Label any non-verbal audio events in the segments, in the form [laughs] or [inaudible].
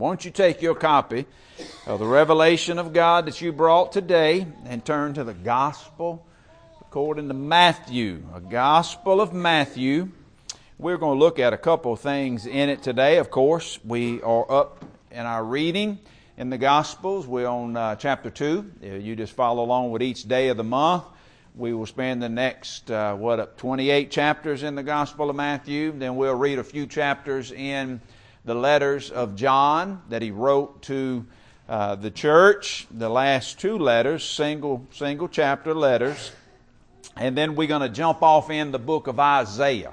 Won't you take your copy of the revelation of God that you brought today and turn to the Gospel according to Matthew, a Gospel of Matthew. We're going to look at a couple of things in it today. Of course, we are up in our reading in the Gospels. We're on uh, chapter 2. You just follow along with each day of the month. We will spend the next, uh, what, 28 chapters in the Gospel of Matthew. Then we'll read a few chapters in the letters of John that he wrote to uh, the church, the last two letters, single, single chapter letters. And then we're going to jump off in the book of Isaiah,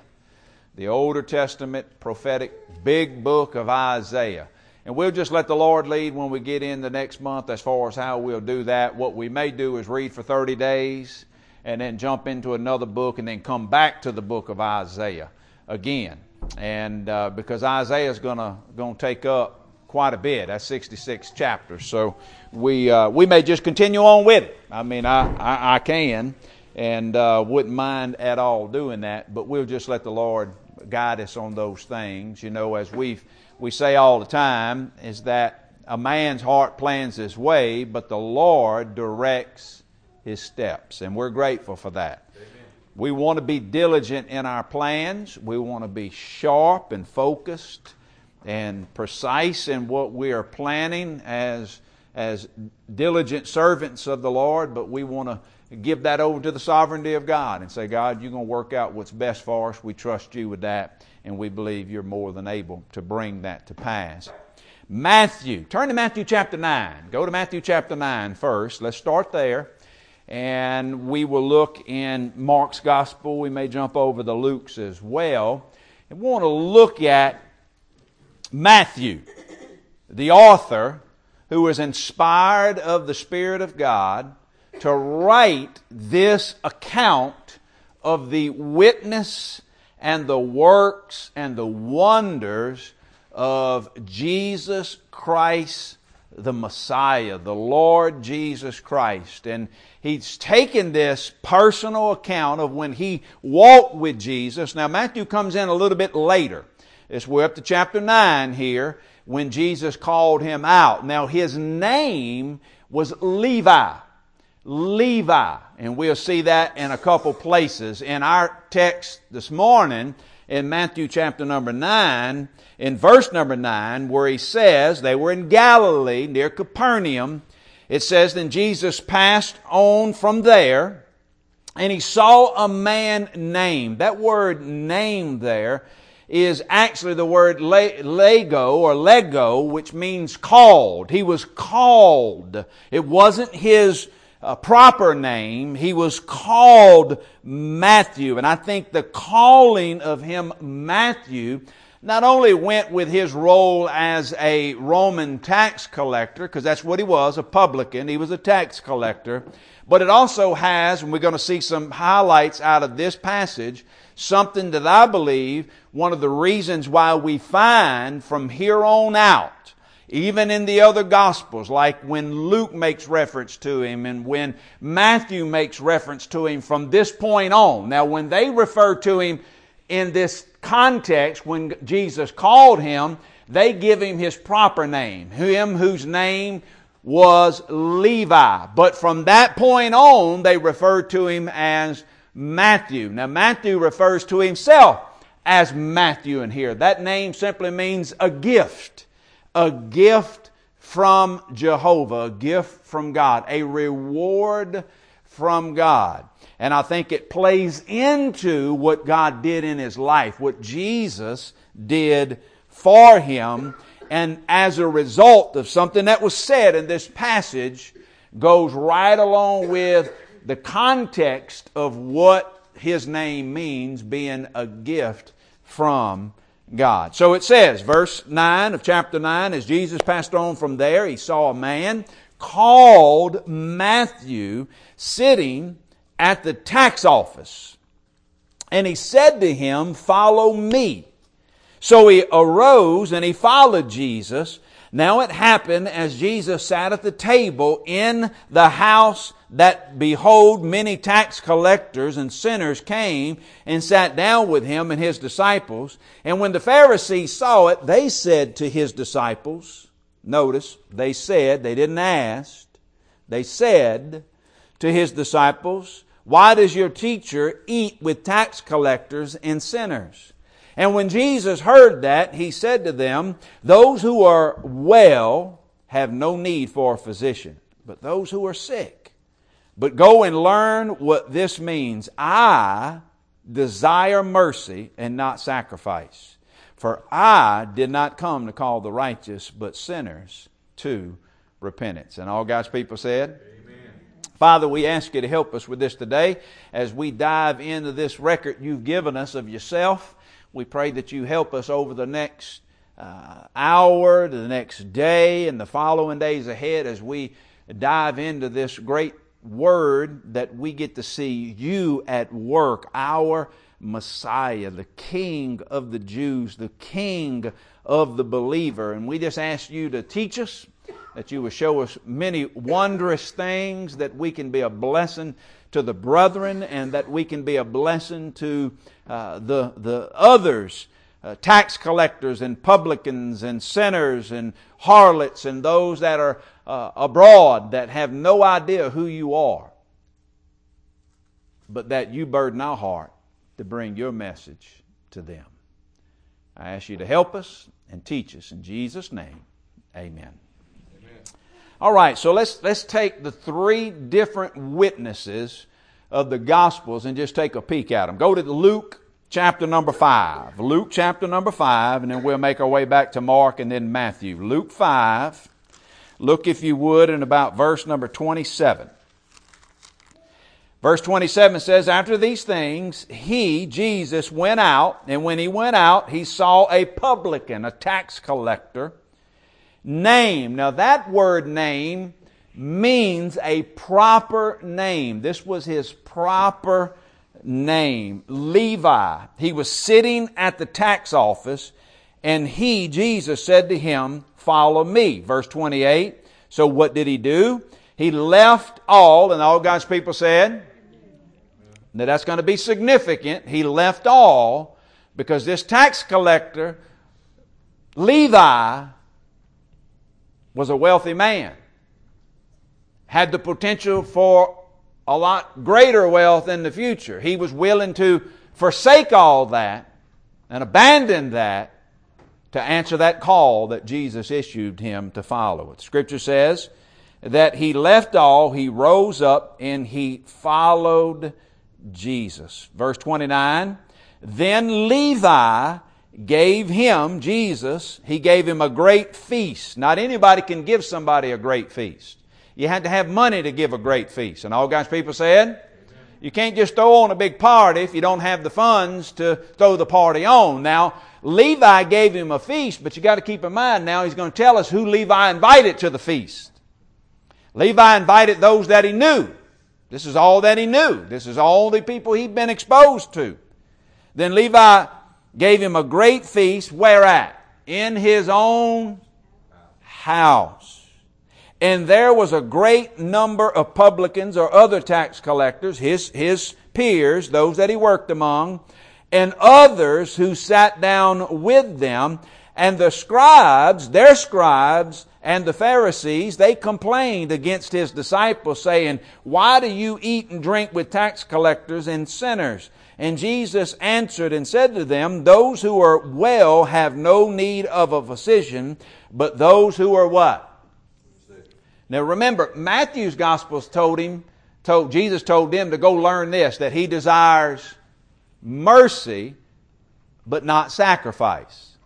the Older Testament prophetic big book of Isaiah. And we'll just let the Lord lead when we get in the next month as far as how we'll do that. What we may do is read for 30 days and then jump into another book and then come back to the book of Isaiah again and uh, because Isaiah is going to going to take up quite a bit. That's 66 chapters, so we uh, we may just continue on with it. I mean, I I, I can and uh, wouldn't mind at all doing that, but we'll just let the Lord guide us on those things. You know, as we we say all the time, is that a man's heart plans his way, but the Lord directs his steps, and we're grateful for that. We want to be diligent in our plans. We want to be sharp and focused and precise in what we are planning as, as diligent servants of the Lord, but we want to give that over to the sovereignty of God and say, God, you're going to work out what's best for us. We trust you with that, and we believe you're more than able to bring that to pass. Matthew, turn to Matthew chapter 9. Go to Matthew chapter 9 first. Let's start there and we will look in Mark's gospel. We may jump over the Luke's as well. And we want to look at Matthew, the author who was inspired of the Spirit of God to write this account of the witness and the works and the wonders of Jesus Christ the Messiah, the Lord Jesus Christ. And he's taken this personal account of when he walked with Jesus. Now, Matthew comes in a little bit later. It's we're up to chapter 9 here when Jesus called him out. Now, his name was Levi. Levi. And we'll see that in a couple places. In our text this morning, in Matthew chapter number 9, in verse number 9, where he says they were in Galilee near Capernaum. It says, Then Jesus passed on from there, and he saw a man named. That word named there is actually the word lego or lego, which means called. He was called. It wasn't his uh, proper name. He was called Matthew. And I think the calling of him Matthew not only went with his role as a Roman tax collector, because that's what he was, a publican, he was a tax collector, but it also has, and we're going to see some highlights out of this passage, something that I believe one of the reasons why we find from here on out even in the other Gospels, like when Luke makes reference to him and when Matthew makes reference to him from this point on. Now, when they refer to him in this context, when Jesus called him, they give him his proper name, him whose name was Levi. But from that point on, they refer to him as Matthew. Now, Matthew refers to himself as Matthew in here. That name simply means a gift a gift from Jehovah, a gift from God, a reward from God. And I think it plays into what God did in his life, what Jesus did for him. And as a result of something that was said in this passage, goes right along with the context of what his name means, being a gift from God. So it says, verse 9 of chapter 9, as Jesus passed on from there, he saw a man called Matthew sitting at the tax office. And he said to him, Follow me. So he arose and he followed Jesus. Now it happened as Jesus sat at the table in the house that behold, many tax collectors and sinners came and sat down with him and his disciples. And when the Pharisees saw it, they said to his disciples, notice, they said, they didn't ask, they said to his disciples, Why does your teacher eat with tax collectors and sinners? And when Jesus heard that, he said to them, Those who are well have no need for a physician, but those who are sick. But go and learn what this means. I desire mercy and not sacrifice. For I did not come to call the righteous, but sinners to repentance. And all God's people said, Amen. Father, we ask you to help us with this today as we dive into this record you've given us of yourself. We pray that you help us over the next uh, hour, the next day, and the following days ahead as we dive into this great word that we get to see you at work, our Messiah, the King of the Jews, the King of the believer. And we just ask you to teach us, that you will show us many wondrous things, that we can be a blessing to the brethren, and that we can be a blessing to uh, the, the others. Uh, tax collectors and publicans and sinners and harlots and those that are uh, abroad that have no idea who you are, but that you burden our heart to bring your message to them. I ask you to help us and teach us. In Jesus' name, amen. amen. All right, so let's, let's take the three different witnesses of the Gospels and just take a peek at them. Go to Luke chapter number 5. Luke chapter number 5, and then we'll make our way back to Mark and then Matthew. Luke 5 Look, if you would, in about verse number 27. Verse 27 says, After these things, he, Jesus, went out, and when he went out, he saw a publican, a tax collector, name. Now, that word name means a proper name. This was his proper name, Levi. He was sitting at the tax office, and he, Jesus, said to him, follow me. Verse 28. So what did he do? He left all, and all God's people said, that that's going to be significant. He left all because this tax collector, Levi, was a wealthy man, had the potential for a lot greater wealth in the future. He was willing to forsake all that and abandon that to answer that call that Jesus issued him to follow it. Scripture says that he left all, he rose up, and he followed Jesus. Verse 29 Then Levi gave him, Jesus, he gave him a great feast. Not anybody can give somebody a great feast. You had to have money to give a great feast. And all God's people said, you can't just throw on a big party if you don't have the funds to throw the party on. Now, Levi gave him a feast, but you got to keep in mind now he's going to tell us who Levi invited to the feast. Levi invited those that he knew. This is all that he knew. This is all the people he'd been exposed to. Then Levi gave him a great feast. Where at? In his own house. And there was a great number of publicans or other tax collectors, his, his peers, those that he worked among, and others who sat down with them. And the scribes, their scribes, and the Pharisees, they complained against his disciples, saying, Why do you eat and drink with tax collectors and sinners? And Jesus answered and said to them, Those who are well have no need of a physician, but those who are what? Now remember, Matthew's Gospels told him, told, Jesus told them to go learn this, that he desires mercy, but not sacrifice.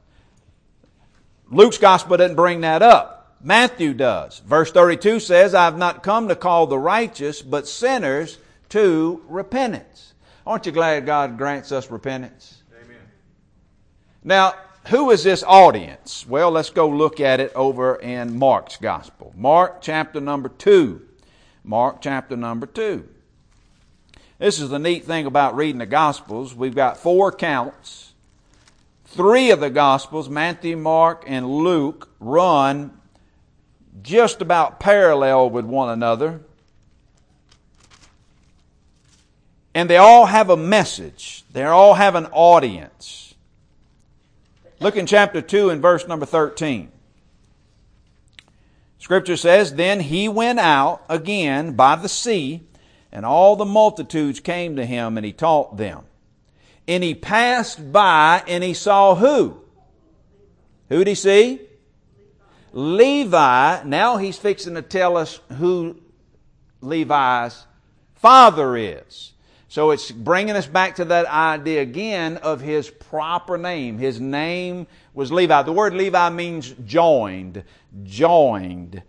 Luke's Gospel doesn't bring that up. Matthew does. Verse 32 says, I have not come to call the righteous, but sinners to repentance. Aren't you glad God grants us repentance? Amen. Now, who is this audience? Well, let's go look at it over in Mark's Gospel. Mark chapter number 2. Mark chapter number 2. This is the neat thing about reading the Gospels. We've got four accounts. Three of the Gospels, Matthew, Mark, and Luke, run just about parallel with one another. And they all have a message. They all have an audience. Look in chapter 2 and verse number 13. Scripture says, Then he went out again by the sea, and all the multitudes came to him, and he taught them. And he passed by, and he saw who? Who did he see? Levi. Now he's fixing to tell us who Levi's father is. So it's bringing us back to that idea again of his proper name. His name was Levi. The word Levi means joined, joined.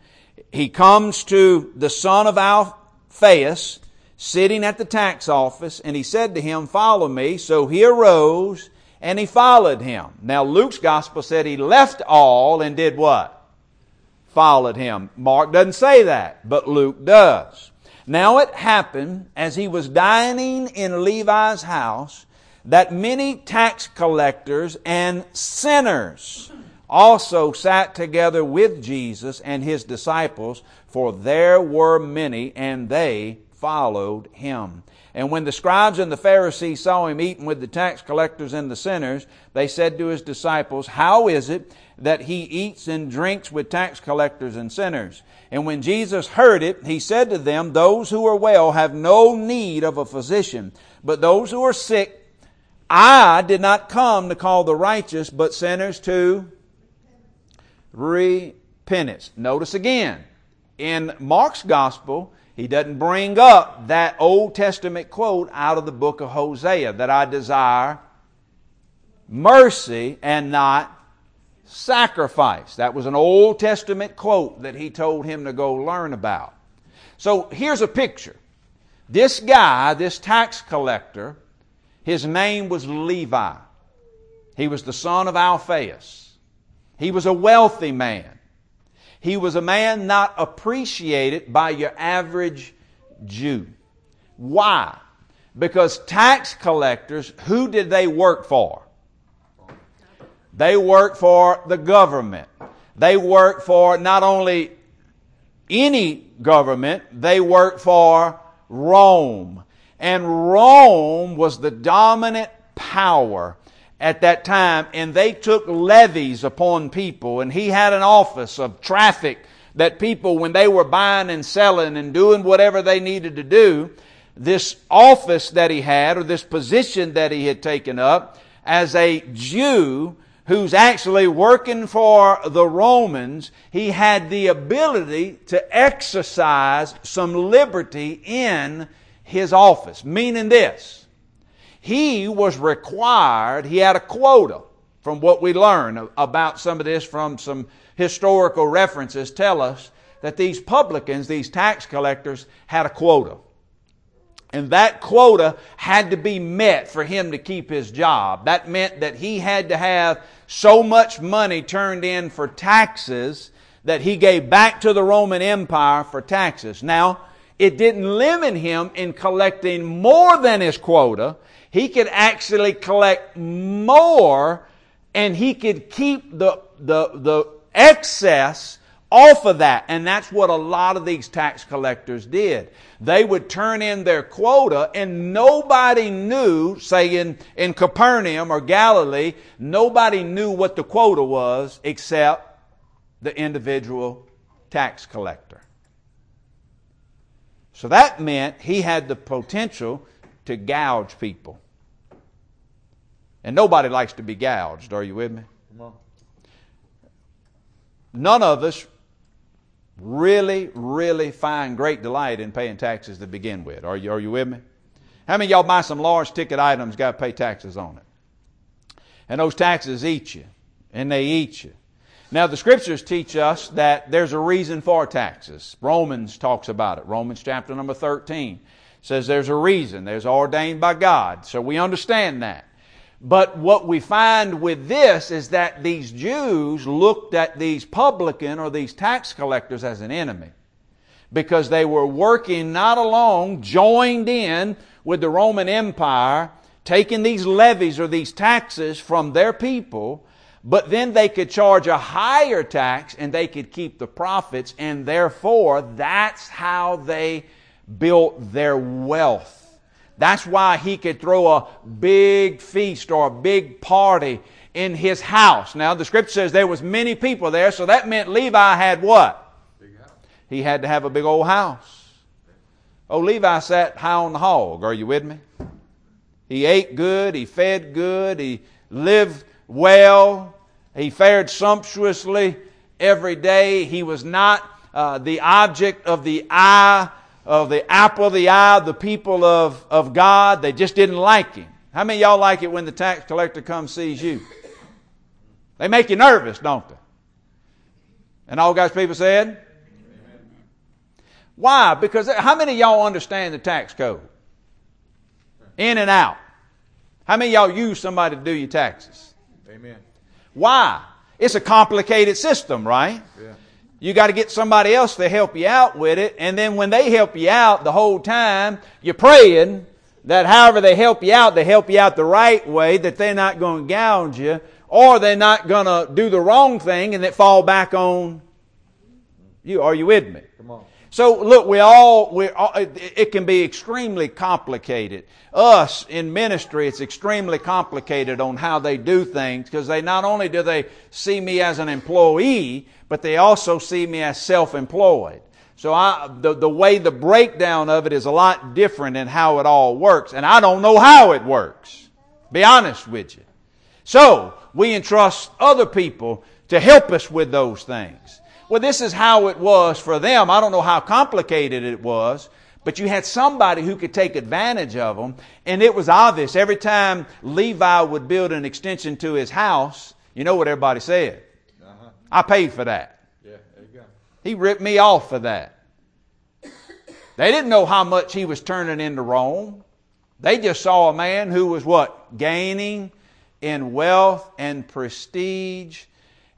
He comes to the son of Alphaeus, sitting at the tax office, and he said to him, Follow me. So he arose and he followed him. Now Luke's gospel said he left all and did what? Followed him. Mark doesn't say that, but Luke does. Now it happened as he was dining in Levi's house that many tax collectors and sinners also sat together with Jesus and his disciples, for there were many, and they followed him. And when the scribes and the Pharisees saw him eating with the tax collectors and the sinners, they said to his disciples, How is it that he eats and drinks with tax collectors and sinners? And when Jesus heard it, he said to them, Those who are well have no need of a physician, but those who are sick, I did not come to call the righteous, but sinners to repentance. Notice again, in Mark's gospel, he doesn't bring up that Old Testament quote out of the book of Hosea that I desire mercy and not sacrifice. That was an Old Testament quote that he told him to go learn about. So here's a picture. This guy, this tax collector, his name was Levi. He was the son of Alphaeus. He was a wealthy man. He was a man not appreciated by your average Jew. Why? Because tax collectors, who did they work for? They work for the government. They work for not only any government, they work for Rome. And Rome was the dominant power at that time, and they took levies upon people, and he had an office of traffic that people, when they were buying and selling and doing whatever they needed to do, this office that he had, or this position that he had taken up, as a Jew, who's actually working for the Romans, he had the ability to exercise some liberty in his office. Meaning this, he was required, he had a quota from what we learn about some of this from some historical references tell us that these publicans, these tax collectors, had a quota. And that quota had to be met for him to keep his job. That meant that he had to have so much money turned in for taxes that he gave back to the Roman Empire for taxes. Now, it didn't limit him in collecting more than his quota. He could actually collect more and he could keep the, the, the excess off of that. And that's what a lot of these tax collectors did. They would turn in their quota and nobody knew, say in, in Capernaum or Galilee, nobody knew what the quota was except the individual tax collector. So that meant he had the potential to gouge people. And nobody likes to be gouged. Are you with me? None of us really, really find great delight in paying taxes to begin with. Are you, are you with me? How many y'all buy some large ticket items, got to pay taxes on it? And those taxes eat you, and they eat you. Now, the scriptures teach us that there's a reason for taxes. Romans talks about it. Romans chapter number 13 says there's a reason. There's ordained by God. So we understand that. But what we find with this is that these Jews looked at these publican or these tax collectors as an enemy because they were working not alone, joined in with the Roman Empire, taking these levies or these taxes from their people, but then they could charge a higher tax and they could keep the profits, and therefore that's how they built their wealth. That's why he could throw a big feast or a big party in his house. Now the scripture says there was many people there, so that meant Levi had what? He had to have a big old house. Oh, Levi sat high on the hog. Are you with me? He ate good, he fed good, he lived well, he fared sumptuously every day. He was not uh, the object of the eye, of the apple of the eye of the people of, of God. They just didn't like him. How many y'all like it when the tax collector comes sees you? They make you nervous, don't they? And all God's people said? Why? Because how many y'all understand the tax code? In and out. How many y'all use somebody to do your taxes? Amen. Why? It's a complicated system, right? Yeah. You got to get somebody else to help you out with it. And then when they help you out the whole time, you're praying that however they help you out, they help you out the right way, that they're not going to gouge you, or they're not going to do the wrong thing and it fall back on you. Are you with me? Come on. So look, we all, we all, it, can be extremely complicated. Us in ministry, it's extremely complicated on how they do things because they not only do they see me as an employee, but they also see me as self-employed. So I, the, the way the breakdown of it is a lot different in how it all works. And I don't know how it works. Be honest with you. So we entrust other people to help us with those things. Well, this is how it was for them. I don't know how complicated it was, but you had somebody who could take advantage of them, and it was obvious. Every time Levi would build an extension to his house, you know what everybody said? Uh-huh. I paid for that. Yeah, there you go. He ripped me off for that. They didn't know how much he was turning into Rome. They just saw a man who was what? Gaining in wealth and prestige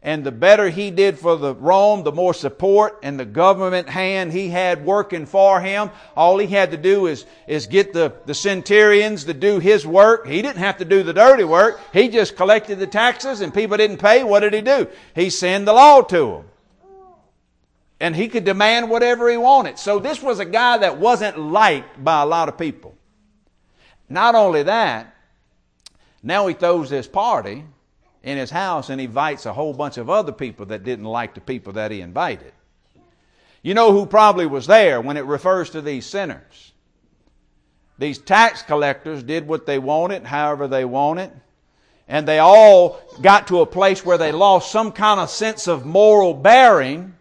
and the better he did for the Rome, the more support and the government hand he had working for him. All he had to do is, is get the, the centurions to do his work. He didn't have to do the dirty work. He just collected the taxes and people didn't pay. What did he do? He sent the law to them. And he could demand whatever he wanted. So this was a guy that wasn't liked by a lot of people. Not only that, now he throws this party in his house and invites a whole bunch of other people that didn't like the people that he invited. You know who probably was there when it refers to these sinners? These tax collectors did what they wanted, however they wanted, and they all got to a place where they lost some kind of sense of moral bearing.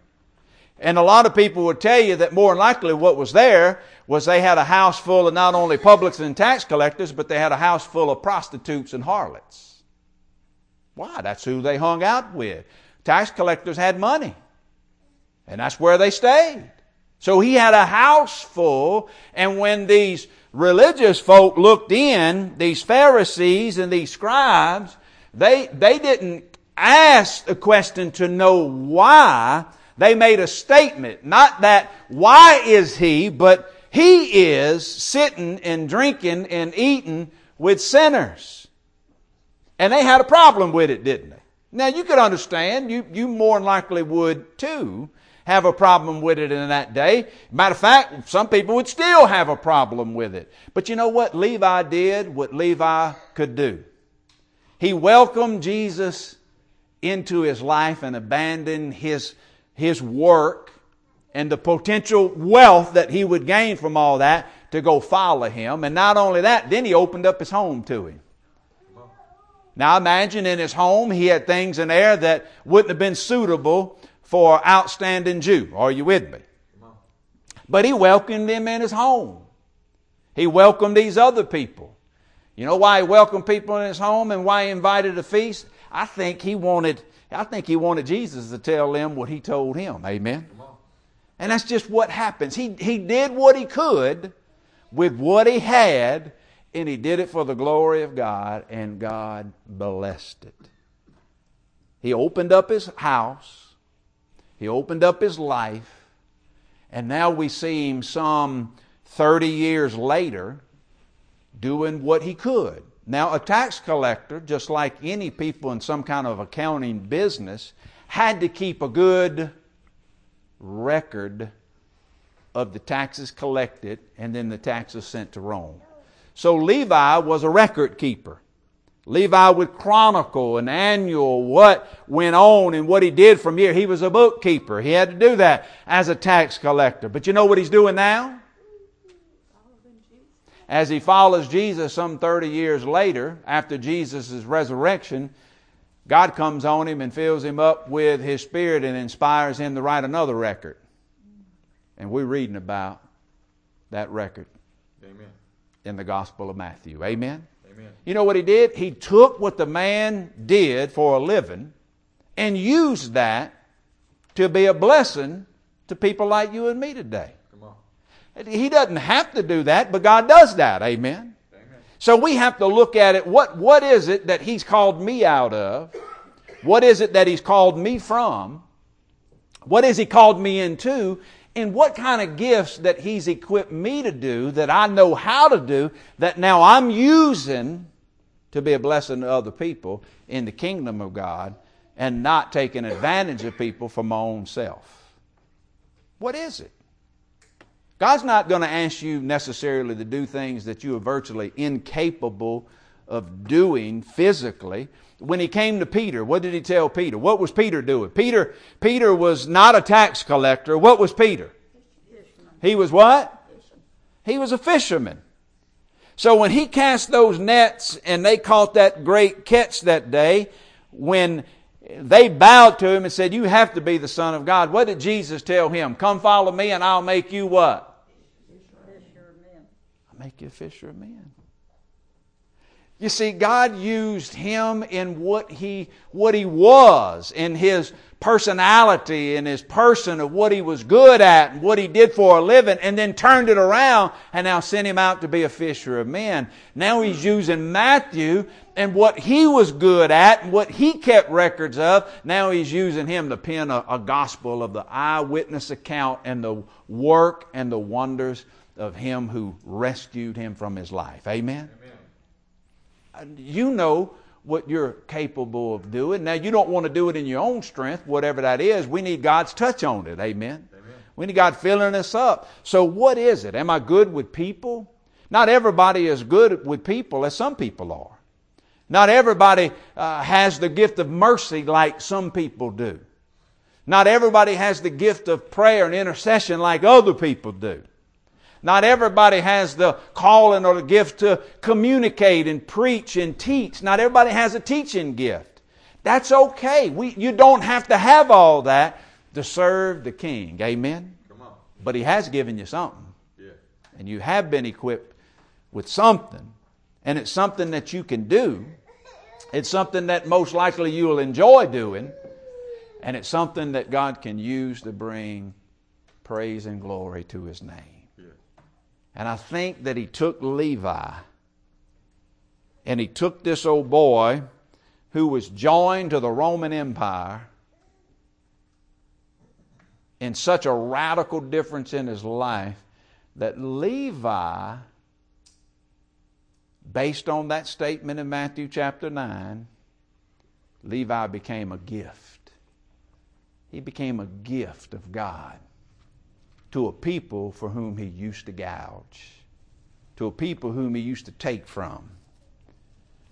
And a lot of people would tell you that more than likely what was there was they had a house full of not only publicans and tax collectors, but they had a house full of prostitutes and harlots. Why? That's who they hung out with. Tax collectors had money. And that's where they stayed. So he had a house full, and when these religious folk looked in, these Pharisees and these scribes, they, they didn't ask a question to know why. They made a statement. Not that, why is he, but he is sitting and drinking and eating with sinners. And they had a problem with it, didn't they? Now you could understand, you, you more than likely would too have a problem with it in that day. Matter of fact, some people would still have a problem with it. But you know what Levi did? What Levi could do? He welcomed Jesus into his life and abandoned his, his work and the potential wealth that he would gain from all that to go follow him. And not only that, then he opened up his home to him. Now imagine in his home he had things in there that wouldn't have been suitable for an outstanding Jew. Are you with me? But he welcomed him in his home. He welcomed these other people. You know why he welcomed people in his home and why he invited a feast? I think he wanted, I think he wanted Jesus to tell them what he told him. Amen. And that's just what happens. He, he did what he could with what he had and he did it for the glory of God, and God blessed it. He opened up his house, he opened up his life, and now we see him some 30 years later doing what he could. Now, a tax collector, just like any people in some kind of accounting business, had to keep a good record of the taxes collected and then the taxes sent to Rome. So Levi was a record keeper. Levi would chronicle an annual what went on and what he did from year. He was a bookkeeper. He had to do that as a tax collector. But you know what he's doing now? As he follows Jesus some 30 years later, after Jesus' resurrection, God comes on him and fills him up with his spirit and inspires him to write another record. And we're reading about that record Amen. In the Gospel of Matthew. Amen? Amen. You know what he did? He took what the man did for a living and used that to be a blessing to people like you and me today. Come on. He doesn't have to do that, but God does that. Amen. Amen. So we have to look at it. What, what is it that He's called me out of? What is it that He's called me from? What has He called me into? And what kind of gifts that He's equipped me to do that I know how to do that now I'm using to be a blessing to other people in the kingdom of God and not taking advantage of people for my own self? What is it? God's not going to ask you necessarily to do things that you are virtually incapable of doing physically. When he came to Peter, what did he tell Peter? What was Peter doing? Peter, Peter was not a tax collector. What was Peter? He was what? He was a fisherman. So when he cast those nets and they caught that great catch that day, when they bowed to him and said, You have to be the Son of God, what did Jesus tell him? Come follow me and I'll make you what? I'll make you a fisher of men. You see, God used him in what he, what he was, in his personality, in his person of what he was good at and what he did for a living, and then turned it around and now sent him out to be a fisher of men. Now he's using Matthew and what he was good at and what he kept records of. Now he's using him to pen a, a gospel of the eyewitness account and the work and the wonders of him who rescued him from his life. Amen? Amen. You know what you're capable of doing. Now, you don't want to do it in your own strength, whatever that is. We need God's touch on it. Amen. Amen. We need God filling us up. So, what is it? Am I good with people? Not everybody is good with people as some people are. Not everybody uh, has the gift of mercy like some people do. Not everybody has the gift of prayer and intercession like other people do. Not everybody has the calling or the gift to communicate and preach and teach. Not everybody has a teaching gift. That's okay. We, you don't have to have all that to serve the King. Amen? Come on. But He has given you something. Yeah. And you have been equipped with something. And it's something that you can do. It's something that most likely you will enjoy doing. And it's something that God can use to bring praise and glory to His name. And I think that he took Levi and he took this old boy who was joined to the Roman Empire in such a radical difference in his life that Levi, based on that statement in Matthew chapter 9, Levi became a gift. He became a gift of God to a people for whom he used to gouge, to a people whom he used to take from,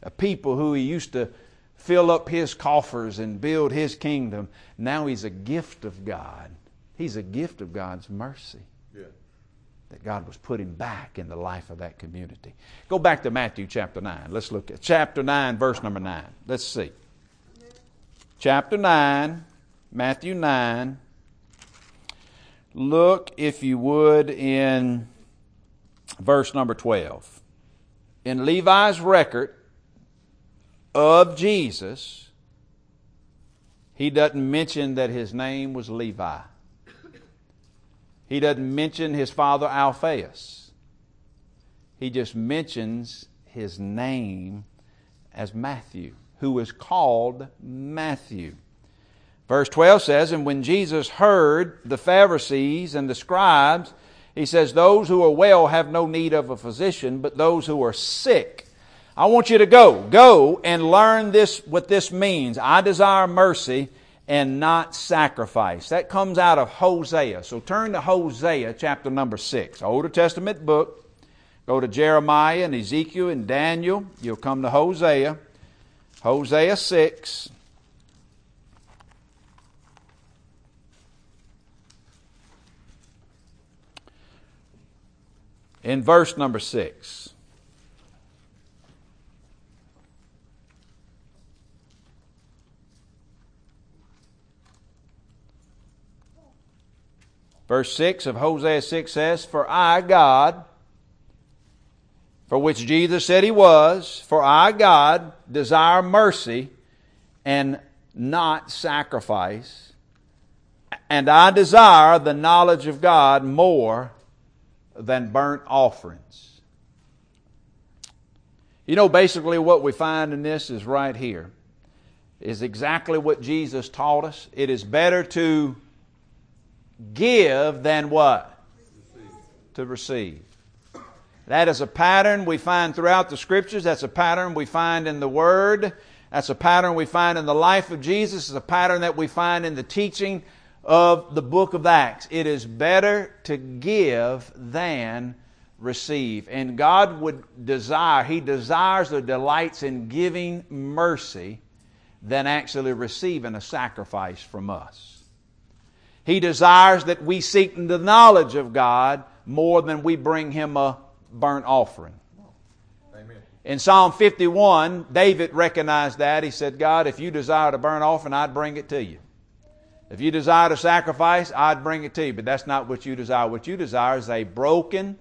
a people who he used to fill up his coffers and build his kingdom. Now he's a gift of God. He's a gift of God's mercy Yeah. that God was putting back in the life of that community. Go back to Matthew chapter 9. Let's look at chapter 9, verse number 9. Let's see. Chapter 9, Matthew 9. Look, if you would, in verse number 12. In Levi's record of Jesus, he doesn't mention that his name was Levi. He doesn't mention his father Alphaeus. He just mentions his name as Matthew, who is called Matthew. Verse 12 says, And when Jesus heard the Pharisees and the scribes, he says, Those who are well have no need of a physician, but those who are sick. I want you to go. Go and learn this, what this means. I desire mercy and not sacrifice. That comes out of Hosea. So turn to Hosea chapter number 6, Older Testament book. Go to Jeremiah and Ezekiel and Daniel. You'll come to Hosea Hosea 6. In verse number 6. Verse 6 of Hosea 6 says, For I, God, for which Jesus said he was, for I, God, desire mercy and not sacrifice, and I desire the knowledge of God more than burnt offerings. You know, basically, what we find in this is right here, is exactly what Jesus taught us. It is better to give than what? Receive. To receive. That is a pattern we find throughout the scriptures. That's a pattern we find in the Word. That's a pattern we find in the life of Jesus. It's a pattern that we find in the teaching of the book of Acts. It is better to give than receive. And God would desire, He desires or delights in giving mercy than actually receiving a sacrifice from us. He desires that we seek the knowledge of God more than we bring Him a burnt offering. Amen. In Psalm 51, David recognized that. He said, God, if you desire to burn offering, I'd bring it to you. If you desire to sacrifice, I'd bring it to you. But that's not what you desire. What you desire is a broken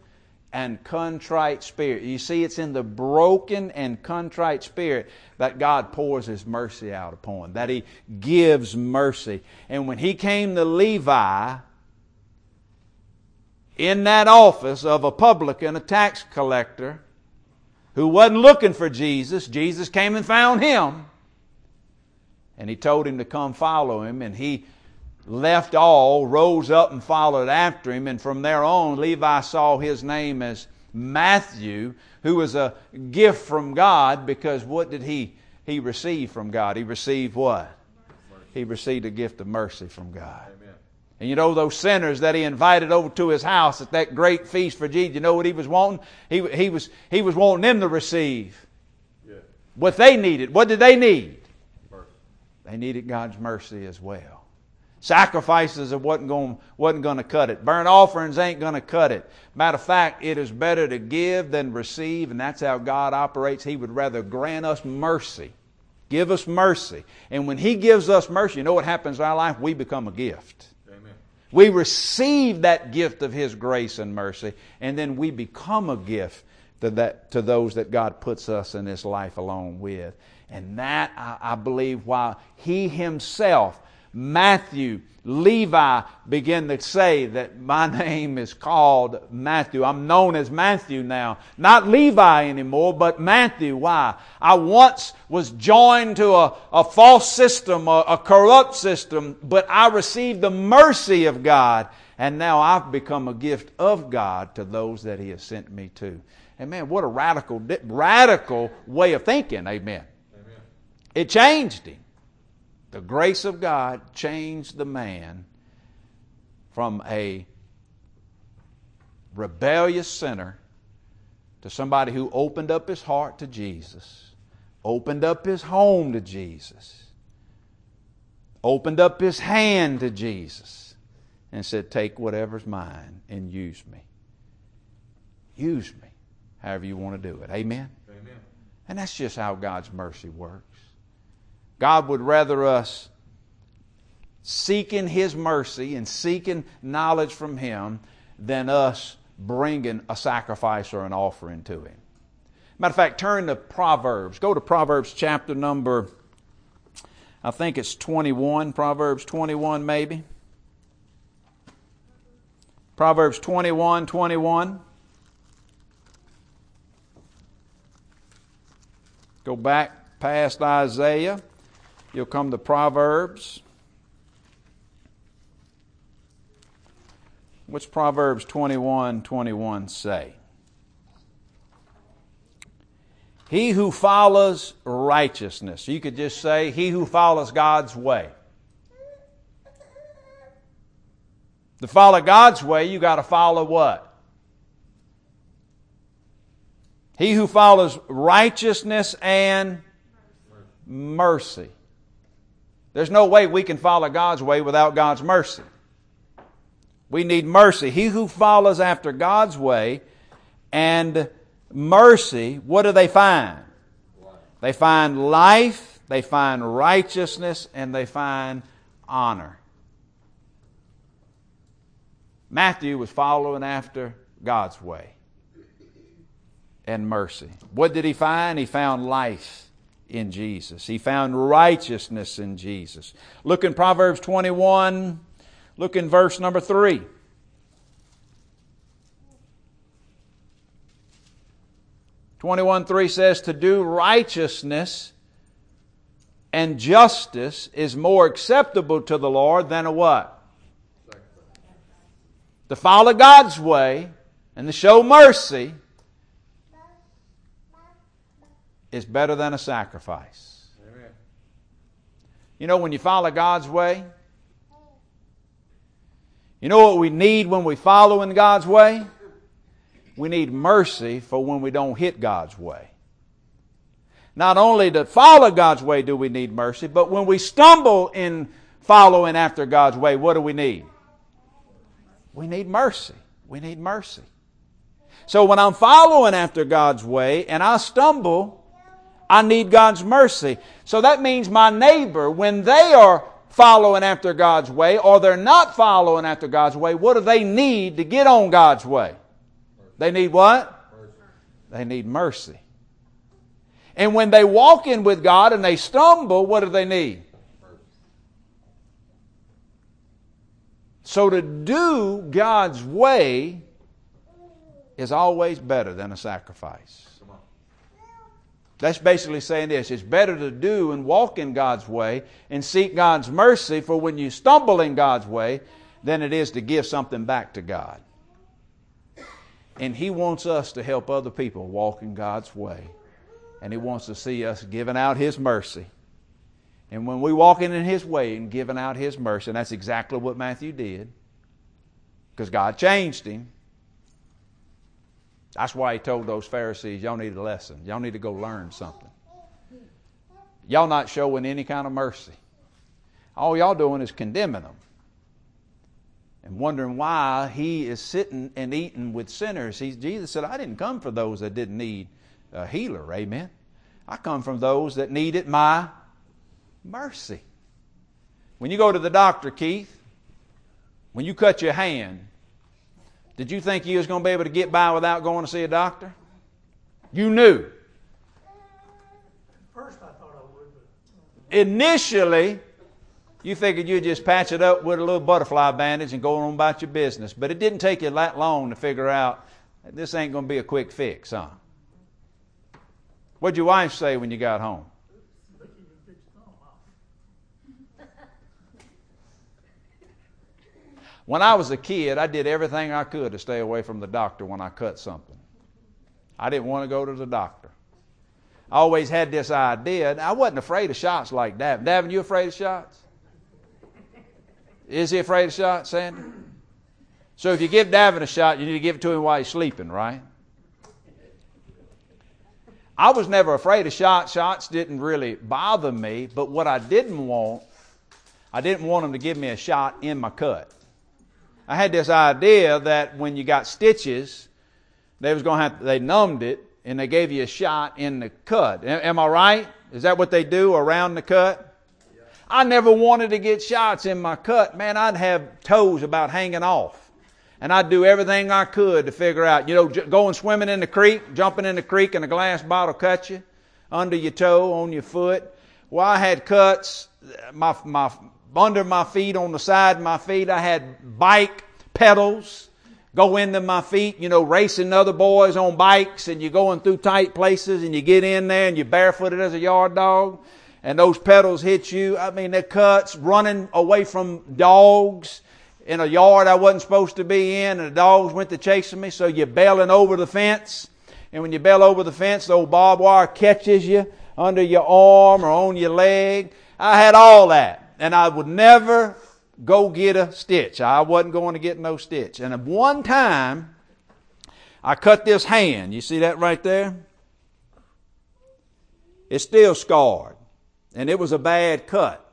and contrite spirit. You see, it's in the broken and contrite spirit that God pours His mercy out upon, that He gives mercy. And when He came to Levi, in that office of a publican, a tax collector, who wasn't looking for Jesus, Jesus came and found him. And he told him to come follow him, and he left all, rose up and followed after him, and from there on, Levi saw his name as Matthew, who was a gift from God because what did he, he receive from God? He received what? He received a gift of mercy from God. Amen. And you know those sinners that he invited over to his house at that great feast for Jesus, you know what he was wanting? He, he, was, he was wanting them to receive yeah. what they needed. What did they need? Mercy. They needed God's mercy as well. Sacrifices wasn't going, wasn't going to cut it. Burnt offerings ain't going to cut it. Matter of fact, it is better to give than receive, and that's how God operates. He would rather grant us mercy. Give us mercy. And when He gives us mercy, you know what happens in our life? We become a gift. Amen. We receive that gift of His grace and mercy, and then we become a gift to, that, to those that God puts us in this life along with. And that, I, I believe, while He Himself Matthew, Levi begin to say that my [laughs] name is called Matthew. I'm known as Matthew now. Not Levi anymore, but Matthew. Why? I once was joined to a, a false system, a, a corrupt system, but I received the mercy of God, and now I've become a gift of God to those that He has sent me to. And man, what a radical, radical way of thinking. Amen. Amen. It changed him. The grace of God changed the man from a rebellious sinner to somebody who opened up his heart to Jesus, opened up his home to Jesus, opened up his hand to Jesus, and said, Take whatever's mine and use me. Use me however you want to do it. Amen? Amen. And that's just how God's mercy works. God would rather us seeking His mercy and seeking knowledge from Him than us bringing a sacrifice or an offering to Him. Matter of fact, turn to Proverbs. Go to Proverbs chapter number, I think it's 21, Proverbs 21 maybe. Proverbs 21 21. Go back past Isaiah. You'll come to Proverbs. What's Proverbs 21 21 say? He who follows righteousness. You could just say, He who follows God's way. To follow God's way, you got to follow what? He who follows righteousness and mercy. There's no way we can follow God's way without God's mercy. We need mercy. He who follows after God's way and mercy, what do they find? They find life, they find righteousness, and they find honor. Matthew was following after God's way and mercy. What did he find? He found life in Jesus. He found righteousness in Jesus. Look in Proverbs 21, look in verse number 3. Twenty-one three says, "To do righteousness and justice is more acceptable to the Lord than a what? To follow God's way and to show mercy is better than a sacrifice. Amen. You know, when you follow God's way, you know what we need when we follow in God's way? We need mercy for when we don't hit God's way. Not only to follow God's way do we need mercy, but when we stumble in following after God's way, what do we need? We need mercy. We need mercy. So when I'm following after God's way and I stumble, I need God's mercy. So that means my neighbor, when they are following after God's way or they're not following after God's way, what do they need to get on God's way? They need what? They need mercy. And when they walk in with God and they stumble, what do they need? So to do God's way is always better than a sacrifice. That's basically saying this it's better to do and walk in God's way and seek God's mercy for when you stumble in God's way than it is to give something back to God. And He wants us to help other people walk in God's way. And He wants to see us giving out His mercy. And when we walk in His way and giving out His mercy, and that's exactly what Matthew did, because God changed him. That's why he told those Pharisees, y'all need a lesson. Y'all need to go learn something. Y'all not showing any kind of mercy. All y'all doing is condemning them and wondering why he is sitting and eating with sinners. Jesus said, I didn't come for those that didn't need a healer. Amen. I come from those that needed my mercy. When you go to the doctor, Keith, when you cut your hand, did you think you was going to be able to get by without going to see a doctor? You knew. First, I thought I would, but Initially, you figured you'd just patch it up with a little butterfly bandage and go on about your business. But it didn't take you that long to figure out this ain't going to be a quick fix, huh? What'd your wife say when you got home? Vicky can fix thumb out. When I was a kid, I did everything I could to stay away from the doctor when I cut something. I didn't want to go to the doctor. I always had this idea. I wasn't afraid of shots like Davin. Davin, you afraid of shots? Is he afraid of shots, Sandy? So if you give Davin a shot, you need to give it to him while he's sleeping, right? I was never afraid of shots. Shots didn't really bother me, but what I didn't want, I didn't want them to give me a shot in my cut. I had this idea that when you got stitches, they was going to have they numbed it and they gave you a shot in the cut. Am I right? Is that what they do around the cut? I never wanted to get shots in my cut. Man, I'd have toes about hanging off. And I'd do everything I could to figure out, you know, j- going swimming in the creek, jumping in the creek and a glass bottle cut you under your toe, on your foot. Well, I had cuts, my, my, under my feet, on the side of my feet. I had bike pedals go into my feet, you know, racing other boys on bikes and you're going through tight places and you get in there and you're barefooted as a yard dog and those pedals hit you. I mean, they're cuts, running away from dogs in a yard I wasn't supposed to be in and the dogs went to chasing me. So you're bailing over the fence. And when you bail over the fence, the old barbed wire catches you under your arm or on your leg. I had all that. And I would never go get a stitch. I wasn't going to get no stitch. And one time, I cut this hand. You see that right there? It's still scarred. and it was a bad cut.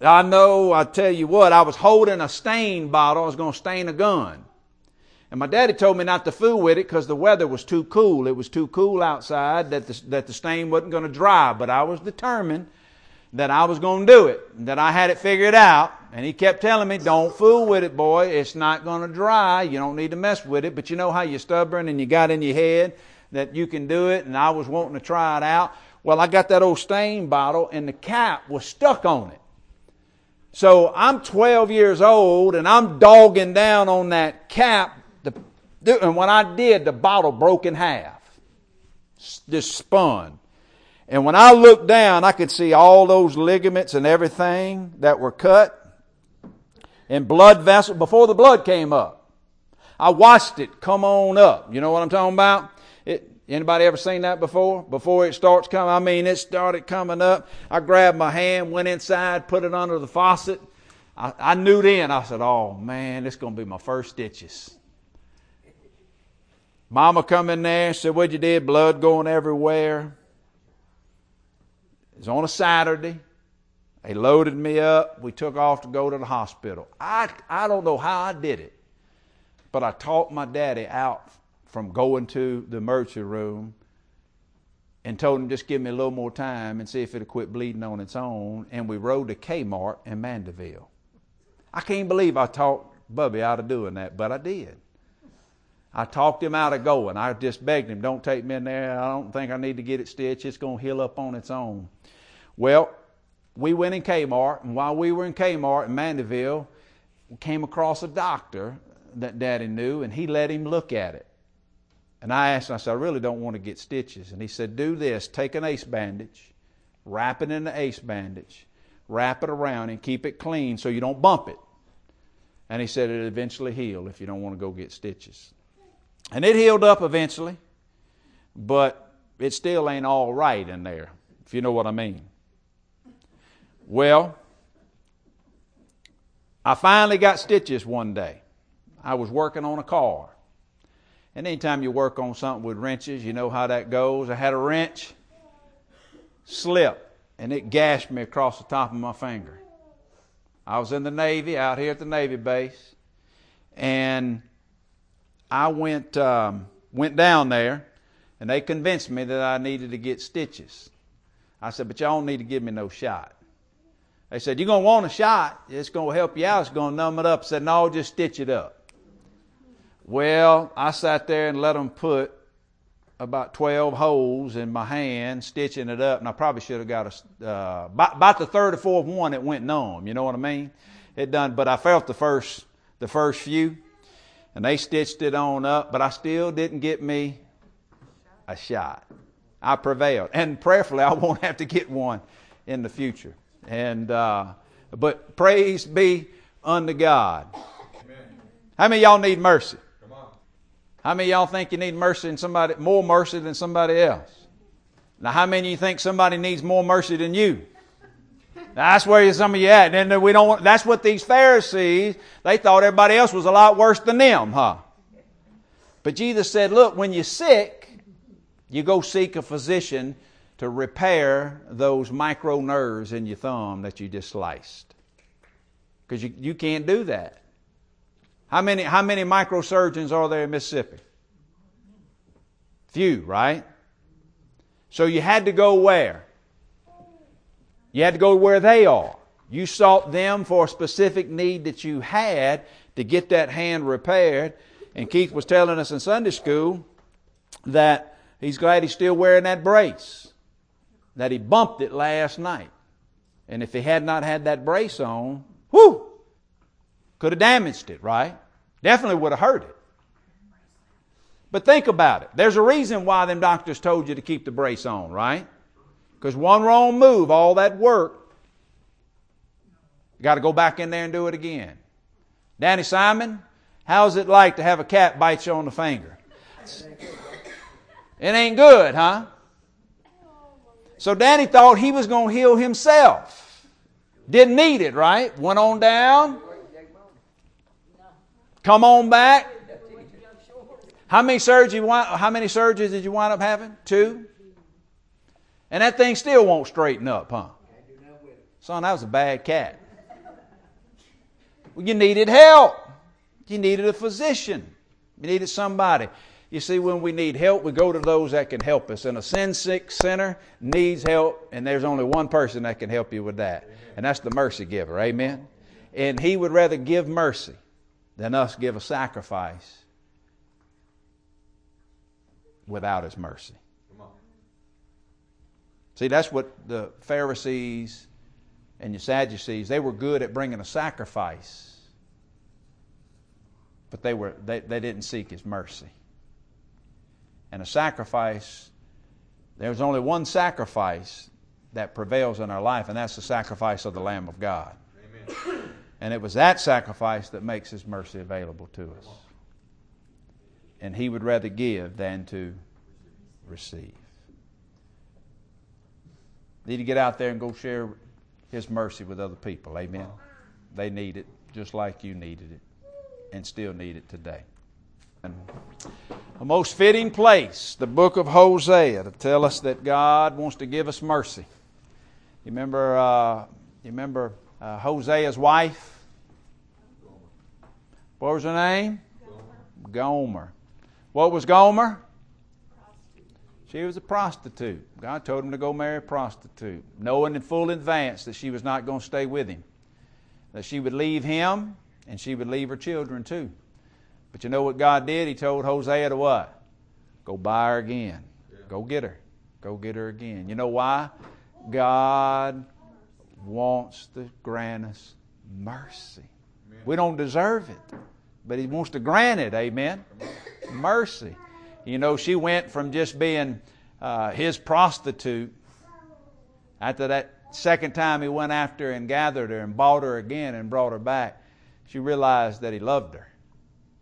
I know, I tell you what, I was holding a stain bottle. I was going to stain a gun. And my daddy told me not to fool with it because the weather was too cool. It was too cool outside that the, that the stain wasn't going to dry. But I was determined that I was going to do it, that I had it figured out. And he kept telling me, don't fool with it, boy. It's not going to dry. You don't need to mess with it. But you know how you're stubborn and you got in your head that you can do it. And I was wanting to try it out. Well, I got that old stain bottle and the cap was stuck on it. So I'm 12 years old and I'm dogging down on that cap. And when I did, the bottle broke in half. Just spun. And when I looked down, I could see all those ligaments and everything that were cut and blood vessel before the blood came up. I watched it come on up. You know what I'm talking about? It, anybody ever seen that before? Before it starts coming, I mean, it started coming up. I grabbed my hand, went inside, put it under the faucet. I, I knew then, I said, oh man, this is going to be my first stitches. Mama come in there, said, what you did? Blood going everywhere. It was on a Saturday. They loaded me up. We took off to go to the hospital. I, I don't know how I did it, but I talked my daddy out from going to the emergency room and told him just give me a little more time and see if it'll quit bleeding on its own. And we rode to Kmart in Mandeville. I can't believe I talked Bubby out of doing that, but I did. I talked him out of going. I just begged him, don't take me in there. I don't think I need to get it stitched. It's going to heal up on its own. Well, we went in Kmart, and while we were in Kmart in Mandeville, we came across a doctor that Daddy knew, and he let him look at it. And I asked him, I said, I really don't want to get stitches. And he said, Do this take an ace bandage, wrap it in the ace bandage, wrap it around, and keep it clean so you don't bump it. And he said, It'll eventually heal if you don't want to go get stitches. And it healed up eventually, but it still ain't all right in there, if you know what I mean. Well, I finally got stitches one day. I was working on a car. And anytime you work on something with wrenches, you know how that goes. I had a wrench slip, and it gashed me across the top of my finger. I was in the Navy, out here at the Navy base, and I went um, went down there, and they convinced me that I needed to get stitches. I said, "But y'all don't need to give me no shot." They said, You're going to want a shot. It's going to help you out. It's going to numb it up. I said, No, just stitch it up. Well, I sat there and let them put about 12 holes in my hand, stitching it up, and I probably should have got a, uh, about, about the third or fourth one, it went numb. You know what I mean? It done, but I felt the first, the first few, and they stitched it on up, but I still didn't get me a shot. I prevailed, and prayerfully, [laughs] I won't have to get one in the future. And uh, but praise be unto God. Amen. How many y'all need mercy? How many y'all think you need mercy in somebody more mercy than somebody else? Now, how many of you think somebody needs more mercy than you? Now, that's where some of you at. And we don't. That's what these Pharisees. They thought everybody else was a lot worse than them, huh? But Jesus said, "Look, when you're sick, you go seek a physician to repair those micro nerves in your thumb that you just sliced. Because you, you can't do that. How many, how many microsurgeons are there in Mississippi? Few, right? So you had to go where? You had to go where they are. You sought them for a specific need that you had to get that hand repaired. And Keith was telling us in Sunday school that he's glad he's still wearing that brace that he bumped it last night. And if he had not had that brace on, whoo, could have damaged it, right? Definitely would have hurt it. But think about it. There's a reason why them doctors told you to keep the brace on, right? Because one wrong move, all that work, you got to go back in there and do it again. Danny Simon, how's it like to have a cat bite you on the finger? It ain't good, huh? So Danny thought he was going to heal himself. Didn't need it, right? Went on down. Come on back. How many surgeries? How many surgeries did you wind up having? Two. And that thing still won't straighten up, huh? Son, that was a bad cat. Well, you needed help. You needed a physician. You needed somebody. You see, when we need help, we go to those that can help us. And a sin sick sinner needs help, and there's only one person that can help you with that, and that's the mercy giver. Amen? And he would rather give mercy than us give a sacrifice without his mercy. See, that's what the Pharisees and the Sadducees, they were good at bringing a sacrifice, but they, were, they, they didn't seek his mercy. And a sacrifice, there's only one sacrifice that prevails in our life, and that's the sacrifice of the Lamb of God. Amen. And it was that sacrifice that makes His mercy available to us. And He would rather give than to receive. Need to get out there and go share His mercy with other people. Amen. They need it just like you needed it and still need it today. And a most fitting place, the book of Hosea, to tell us that God wants to give us mercy. You remember, uh, you remember uh, Hosea's wife? What was her name? Gomer. What was Gomer? She was a prostitute. God told him to go marry a prostitute, knowing in full advance that she was not going to stay with him, that she would leave him and she would leave her children too. But you know what God did? He told Hosea to what? Go buy her again. Go get her. Go get her again. You know why? God wants to grant us mercy. We don't deserve it, but He wants to grant it. Amen. Mercy. You know, she went from just being uh, his prostitute after that second time he went after and gathered her and bought her again and brought her back. She realized that he loved her.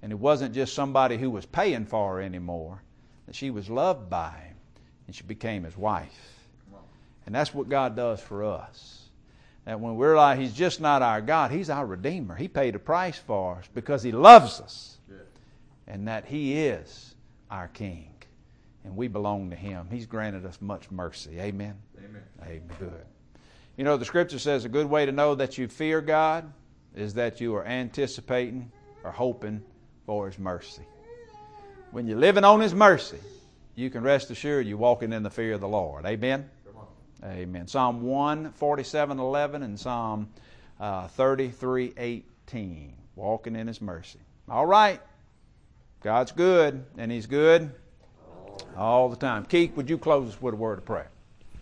And it wasn't just somebody who was paying for her anymore, that she was loved by him, and she became his wife. And that's what God does for us. That when we're like, He's just not our God, He's our Redeemer. He paid a price for us because He loves us. And that He is our King. And we belong to Him. He's granted us much mercy. Amen? Amen. Amen. Good. You know, the Scripture says a good way to know that you fear God is that you are anticipating or hoping for His mercy. When you're living on His mercy, you can rest assured you're walking in the fear of the Lord. Amen? Amen. Psalm 147 11 and Psalm uh, 33 18. Walking in His mercy. All right. God's good, and He's good all the time. Keith, would you close us with a word of prayer?